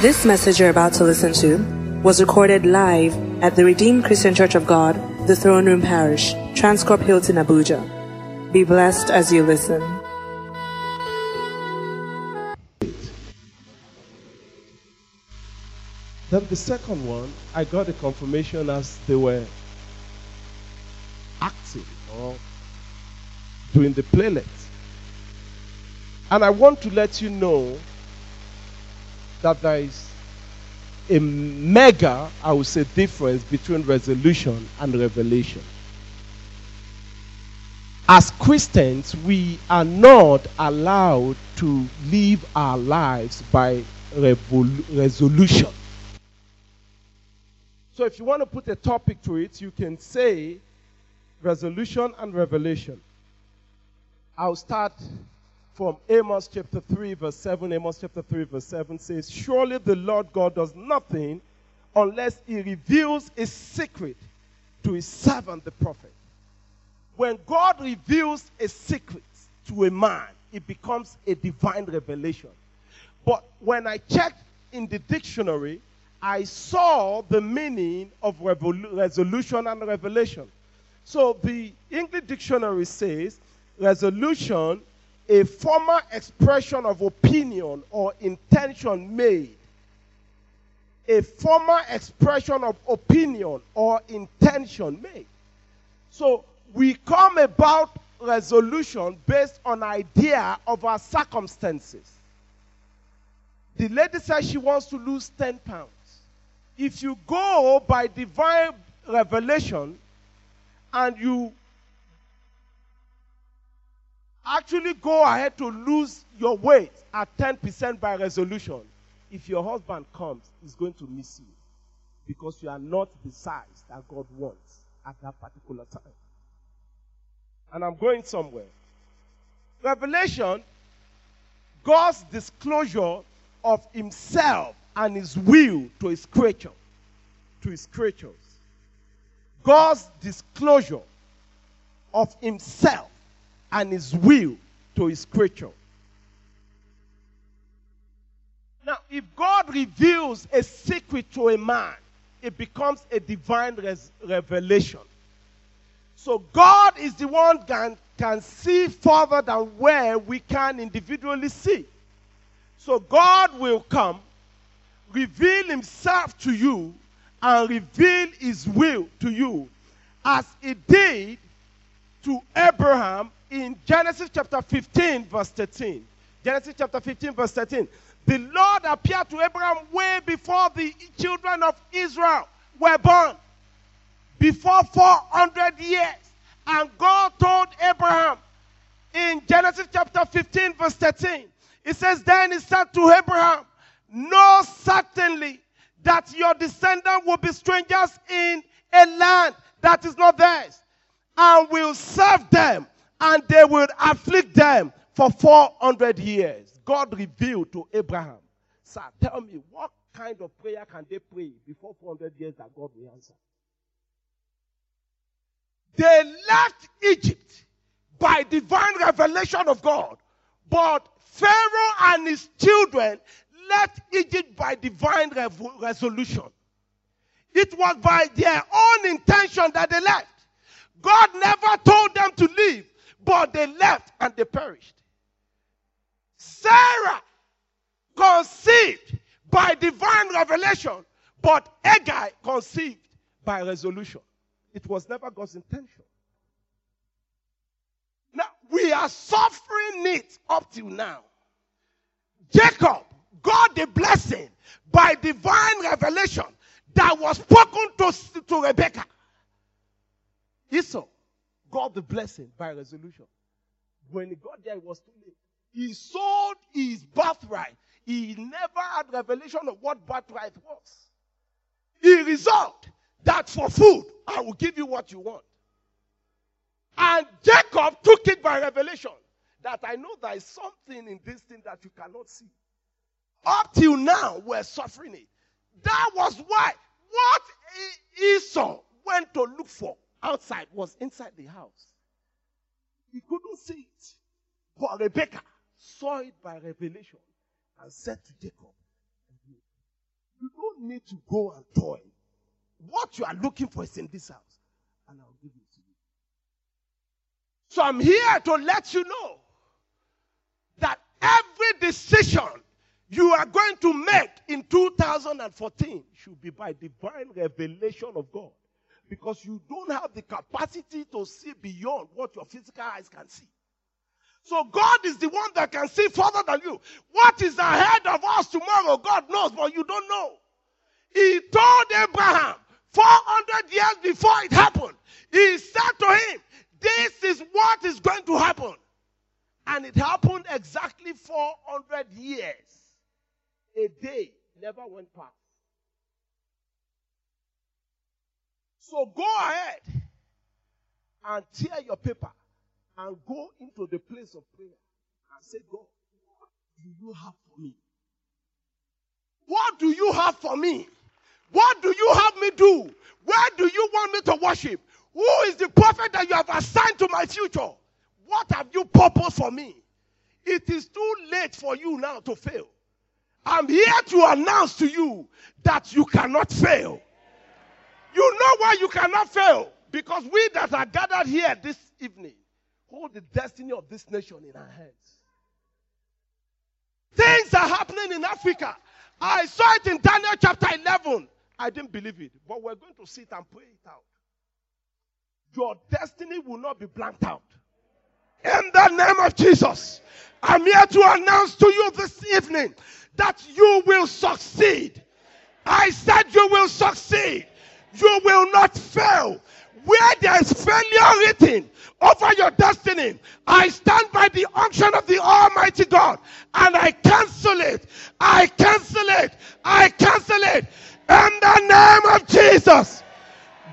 This message you're about to listen to was recorded live at the Redeemed Christian Church of God, the Throne Room Parish, Transcorp Hilton, Abuja. Be blessed as you listen. Then the second one, I got a confirmation as they were acting or doing the playlet. And I want to let you know that there is a mega, I would say, difference between resolution and revelation. As Christians, we are not allowed to live our lives by resolution. So, if you want to put a topic to it, you can say resolution and revelation. I'll start from Amos chapter 3, verse 7. Amos chapter 3, verse 7 says, Surely the Lord God does nothing unless he reveals a secret to his servant the prophet. When God reveals a secret to a man, it becomes a divine revelation. But when I checked in the dictionary, I saw the meaning of resolution and revelation. So the English dictionary says resolution, a formal expression of opinion or intention made. A formal expression of opinion or intention made. So we come about resolution based on idea of our circumstances. The lady says she wants to lose 10 pounds. If you go by divine revelation and you actually go ahead to lose your weight at 10% by resolution, if your husband comes, he's going to miss you because you are not the size that God wants at that particular time. And I'm going somewhere. Revelation, God's disclosure of himself and his will to his creature, to his creatures. God's disclosure of himself and his will to his creature. Now, if God reveals a secret to a man, it becomes a divine res- revelation. So God is the one can can see further than where we can individually see. So God will come, reveal himself to you, and reveal his will to you, as he did to Abraham in Genesis chapter 15, verse 13. Genesis chapter 15, verse 13. The Lord appeared to Abraham way before the children of Israel were born, before 400 years. And God told Abraham in Genesis chapter 15, verse 13, it says, Then he said to Abraham, Know certainly that your descendants will be strangers in a land that is not theirs, and will serve them, and they will afflict them for 400 years. God revealed to Abraham, Sir, tell me, what kind of prayer can they pray before 400 years that God will answer? They left Egypt by divine revelation of God. But Pharaoh and his children left Egypt by divine revo- resolution. It was by their own intention that they left. God never told them to leave, but they left and they perished. Sarah conceived by divine revelation, but Hagar conceived by resolution. It was never God's intention. Now, we are suffering it up till now. Jacob got the blessing by divine revelation that was spoken to, to Rebecca. Esau got the blessing by resolution. When he got there, it was too late. He sold his birthright. He never had revelation of what birthright was. He resolved that for food, I will give you what you want. And Jacob took it by revelation that I know there is something in this thing that you cannot see. Up till now, we're suffering it. That was why what Esau went to look for outside was inside the house. He couldn't see it. But Rebecca saw it by revelation and said to Jacob, You don't need to go and toy. What you are looking for is in this house, and I'll give it to you. So I'm here to let you know that every decision you are going to make in 2014 should be by divine revelation of God. Because you don't have the capacity to see beyond what your physical eyes can see. So God is the one that can see further than you. What is ahead of us tomorrow, God knows, but you don't know. He told Abraham 400 years before it happened, He said to him, This is what is going to happen. And it happened exactly 400 years. A day never went past. So go ahead and tear your paper and go into the place of prayer and say, God, what do you have for me? What do you have for me? What do you have me do? Where do you want me to worship? Who is the prophet that you have assigned to my future? What have you purpose for me? It is too late for you now to fail. I'm here to announce to you that you cannot fail. You know why you cannot fail? Because we that are gathered here this evening hold the destiny of this nation in our hands. Things are happening in Africa. I saw it in Daniel chapter 11. I didn't believe it, but we're going to sit and pray it out. Your destiny will not be blanked out. In the name of Jesus, I'm here to announce to you this evening that you will succeed. I said you will succeed. You will not fail. Where there is failure written over your destiny, I stand by the unction of the Almighty God and I cancel it. I cancel it. I cancel it. In the name of Jesus.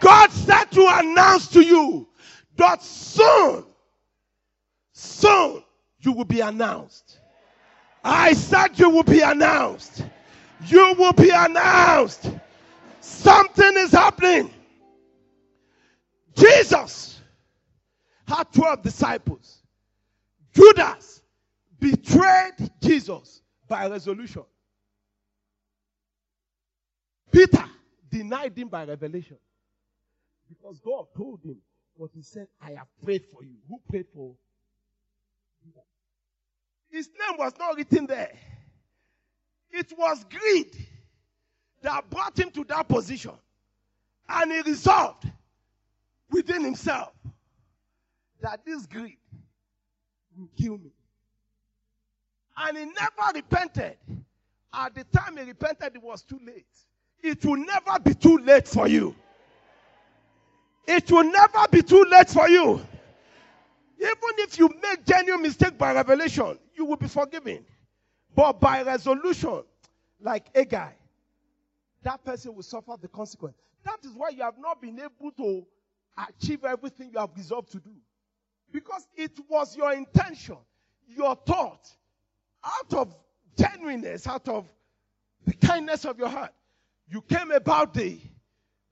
God said to announce to you that soon, soon you will be announced. I said you will be announced. You will be announced. Something is happening. Jesus had 12 disciples. Judas betrayed Jesus by resolution. Peter denied him by revelation. Because God told him, what he said, I have prayed for you. Who prayed for? His name was not written there. It was greed that brought him to that position. And he resolved within himself that this greed will kill me. And he never repented. At the time he repented, it was too late. It will never be too late for you. It will never be too late for you. Even if you make genuine mistake by revelation, you will be forgiven. But by resolution, like a guy, that person will suffer the consequence. That is why you have not been able to achieve everything you have resolved to do. Because it was your intention, your thought, out of genuineness, out of the kindness of your heart, you came about the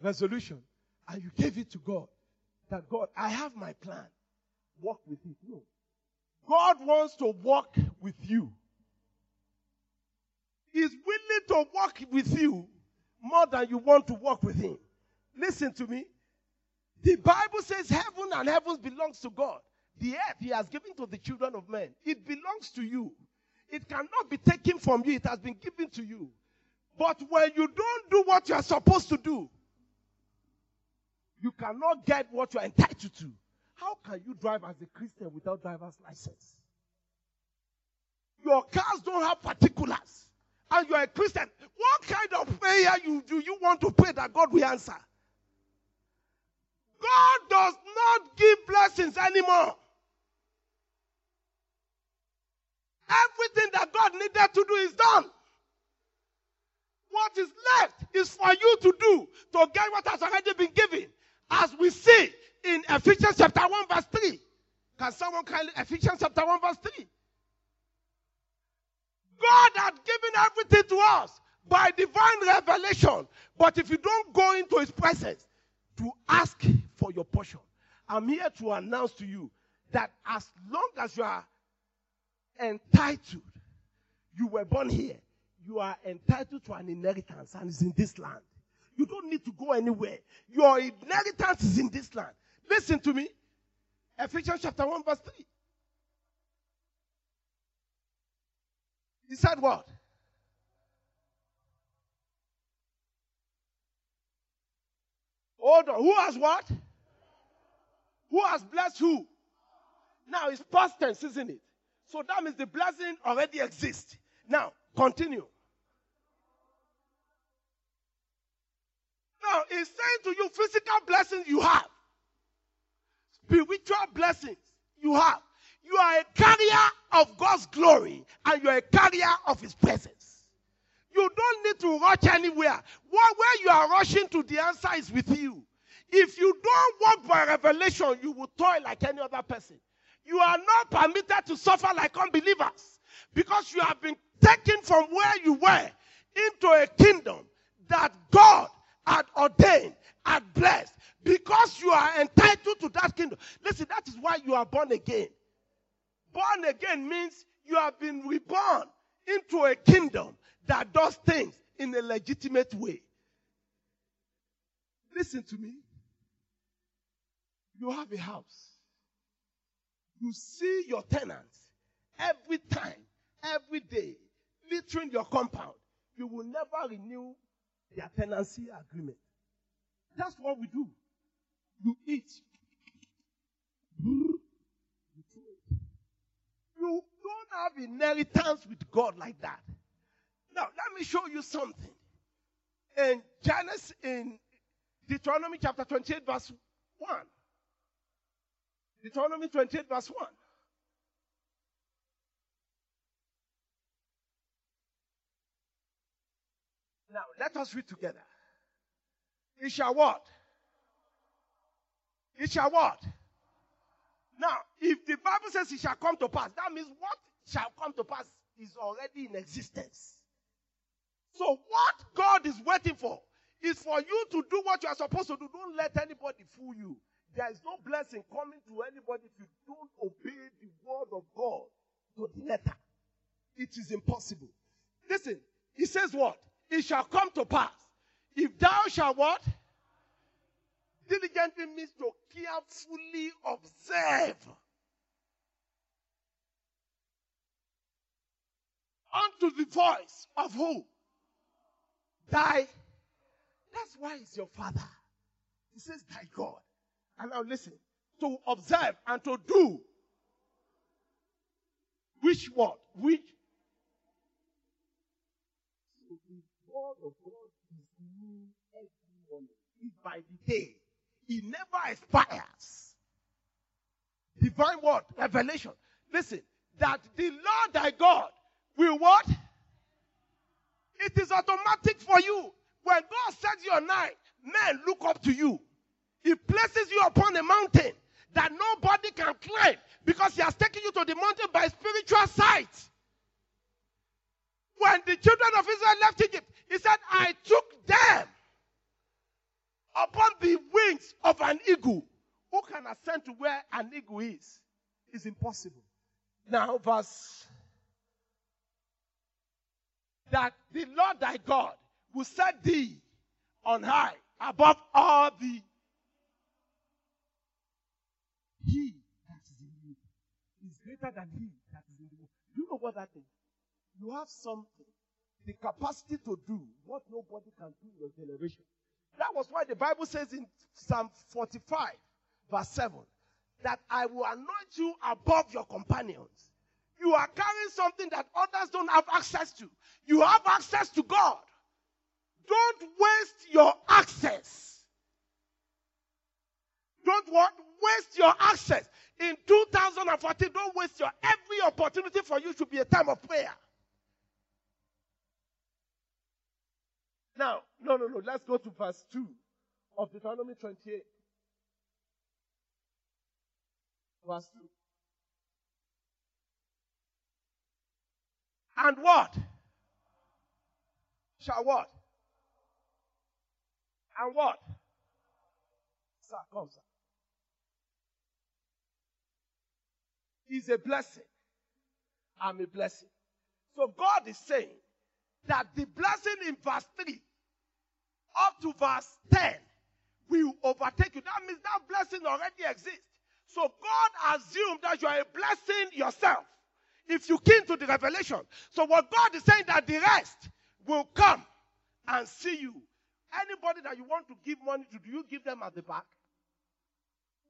resolution and you gave it to God. That God, I have my plan. Walk with it. No. God wants to walk with you. He's willing to walk with you more than you want to walk with him. Listen to me. The Bible says heaven and heavens belongs to God. The earth he has given to the children of men. It belongs to you. It cannot be taken from you. It has been given to you. But when you don't do what you are supposed to do, you cannot get what you are entitled to. How can you drive as a Christian without driver's license? Your cars don't have particulars. And you're a Christian. What kind of prayer you, do you want to pray that God will answer? God does not give blessings anymore. Everything that God needed to do is done. What is left is for you to do to get what has already been given. As we see in Ephesians chapter 1, verse 3. Can someone kindly Ephesians chapter 1, verse 3? God had given everything to us by divine revelation. But if you don't go into his presence to ask for your portion, I'm here to announce to you that as long as you are entitled, you were born here, you are entitled to an inheritance and it's in this land. You don't need to go anywhere. Your inheritance is in this land. Listen to me. Ephesians chapter 1, verse 3. He said what? Hold on. Who has what? Who has blessed who? Now it's past tense, isn't it? So that means the blessing already exists. Now, continue. Now, he's saying to you physical blessings you have, spiritual blessings you have. You are a carrier of God's glory and you're a carrier of his presence. You don't need to rush anywhere. Where you are rushing to, the answer is with you. If you don't walk by revelation, you will toil like any other person. You are not permitted to suffer like unbelievers because you have been taken from where you were into a kingdom that God had ordained, had blessed, because you are entitled to that kingdom. Listen, that is why you are born again. Born again means you have been reborn into a kingdom that does things in a legitimate way. Listen to me. You have a house. You see your tenants every time, every day, littering your compound. You will never renew their tenancy agreement. That's what we do. You eat. You don't have inheritance with God like that. Now, let me show you something. In Genesis, in Deuteronomy chapter 28, verse 1. Deuteronomy 28, verse 1. Now, let us read together. It shall what? It shall what? Now, if the Bible says it shall come to pass, that means what shall come to pass is already in existence. So, what God is waiting for is for you to do what you are supposed to do. Don't let anybody fool you. There is no blessing coming to anybody if you don't obey the word of God to the letter. It is impossible. Listen, he says what? It shall come to pass. If thou shalt what? Diligently means to carefully observe. Unto the voice of who? Thy. That's why he's your father. He says, Thy God. And now listen. To observe and to do. Which what? Which? So the word of God is new every morning. It's by the day. It never expires. Divine word, revelation. Listen, that the Lord thy God will what? It is automatic for you. When God sets you on night, men look up to you. He places you upon a mountain that nobody can climb because he has taken you to the mountain by spiritual sight. When the children of Israel left Egypt, he said, I took them upon the wings of an eagle. Who can ascend to where an eagle is? It's impossible. Now, verse that the Lord thy God will set thee on high above all the he that is in you is greater than he that is in you. Do you know what that is? You have something, the capacity to do what nobody can do in your generation. That was why the Bible says in Psalm 45, verse 7, that I will anoint you above your companions. You are carrying something that others don't have access to. You have access to God. Don't waste your access. Don't what? Waste your access. In 2014, don't waste your every opportunity for you to be a time of prayer. Now, no, no, no. Let's go to verse 2 of Deuteronomy 28. Verse 2. And what? Shall what? And what? Sir, come, sir. Is a blessing. I'm a blessing. So God is saying that the blessing in verse 3 up to verse 10 will overtake you. That means that blessing already exists. So God assumed that you are a blessing yourself if you came to the revelation. So what God is saying that the rest will come and see you. Anybody that you want to give money to, do you give them at the back?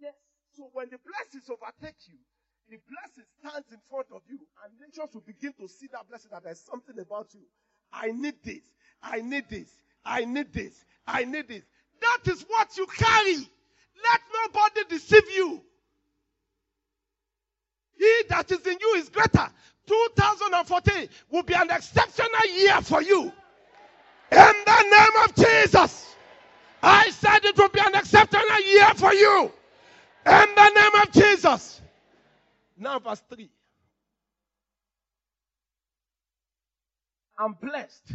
Yes. So when the blessings overtake you, the blessing stands in front of you, and nations will begin to see that blessing that there's something about you. I need this. I need this. I need this. I need this. That is what you carry. Let nobody deceive you. He that is in you is greater. 2014 will be an exceptional year for you. In the name of Jesus. I said it will be an exceptional year for you. In the name of Jesus. Now, verse 3. I'm blessed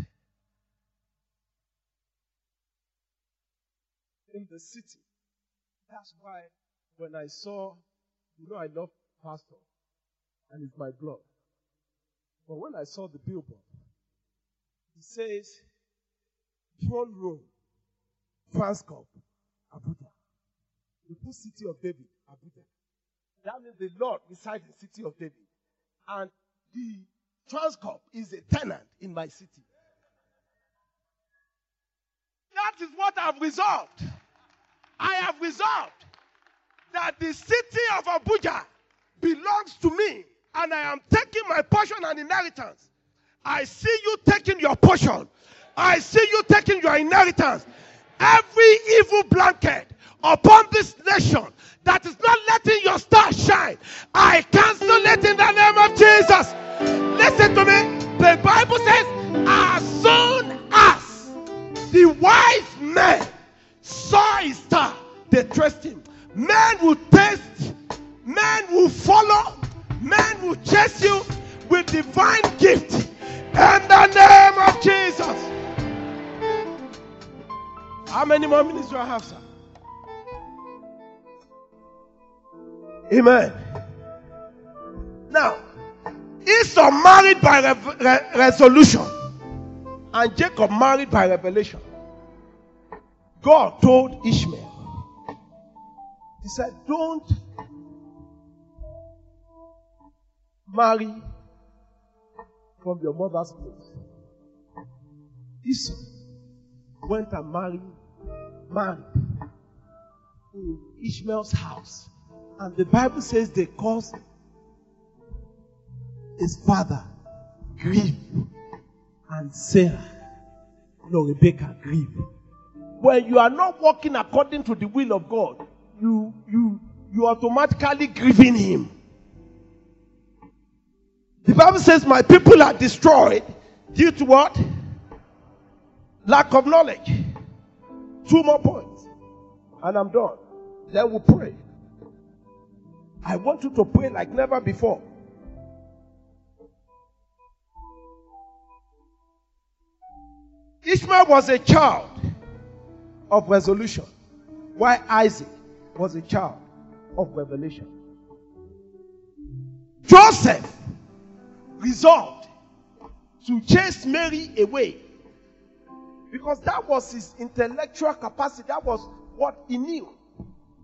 in the city. That's why when I saw, you know, I love pastor and it's my blood. But when I saw the billboard, it says, throne room, Transcorp, Abuja. The put city of David, Abuja. That means the Lord resides in the city of David. And the Transcorp is a tenant in my city. That is what I've resolved. I have resolved that the city of Abuja belongs to me and I am taking my portion and inheritance. I see you taking your portion. I see you taking your inheritance. Every evil blanket upon this nation that is not letting your star shine, I cancel it in the name of Jesus. Listen to me. The Bible says, as soon as the wise men him. Men will taste, men will follow, men will chase you with divine gift in the name of Jesus. How many more minutes do I have, sir? Amen. Now, Esau married by rev- re- resolution, and Jacob married by revelation. God told Ishmael, He said, Don't marry from your mother's place. Esau went and married, married in Ishmael's house. And the Bible says they caused his father grief and Sarah, no, Rebecca grief. When you are not walking according to the will of God, you you you automatically grieving him. The Bible says, My people are destroyed due to what? Lack of knowledge. Two more points. And I'm done. Then we'll pray. I want you to pray like never before. Ishmael was a child of resolution, while Isaac was a child of revelation. Joseph resolved to chase Mary away because that was his intellectual capacity, that was what he knew.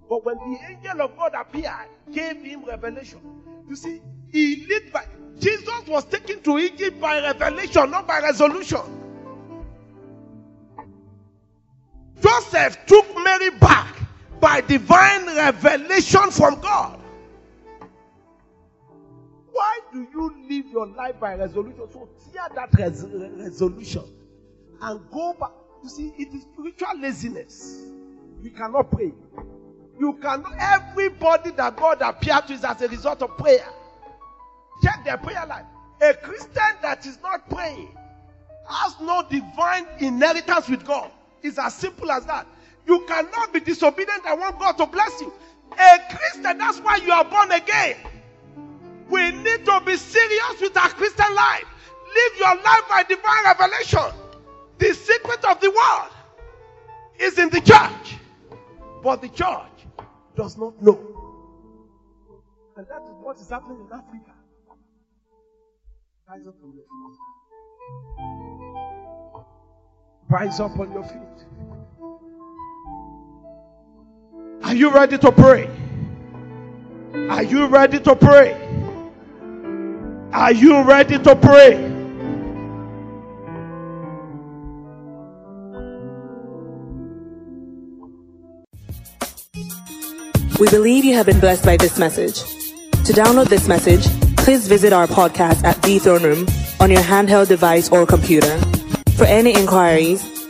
But when the angel of God appeared, gave him revelation. You see, he lived by Jesus was taken to Egypt by revelation, not by resolution. Joseph took Mary back by divine revelation from God. Why do you live your life by resolution? So tear that res- resolution and go back. You see, it is spiritual laziness. We cannot pray. You cannot. Everybody that God appeared to is as a result of prayer. Check their prayer life. A Christian that is not praying has no divine inheritance with God. It's as simple as that. You cannot be disobedient and want God to bless you. A Christian, that's why you are born again. We need to be serious with our Christian life. Live your life by divine revelation. The secret of the world is in the church, but the church does not know. And that is what is happening in Africa. Rise up from your feet. Rise up on your feet. Are you ready to pray? Are you ready to pray? Are you ready to pray? We believe you have been blessed by this message. To download this message, please visit our podcast at The Throne Room on your handheld device or computer. For any inquiries,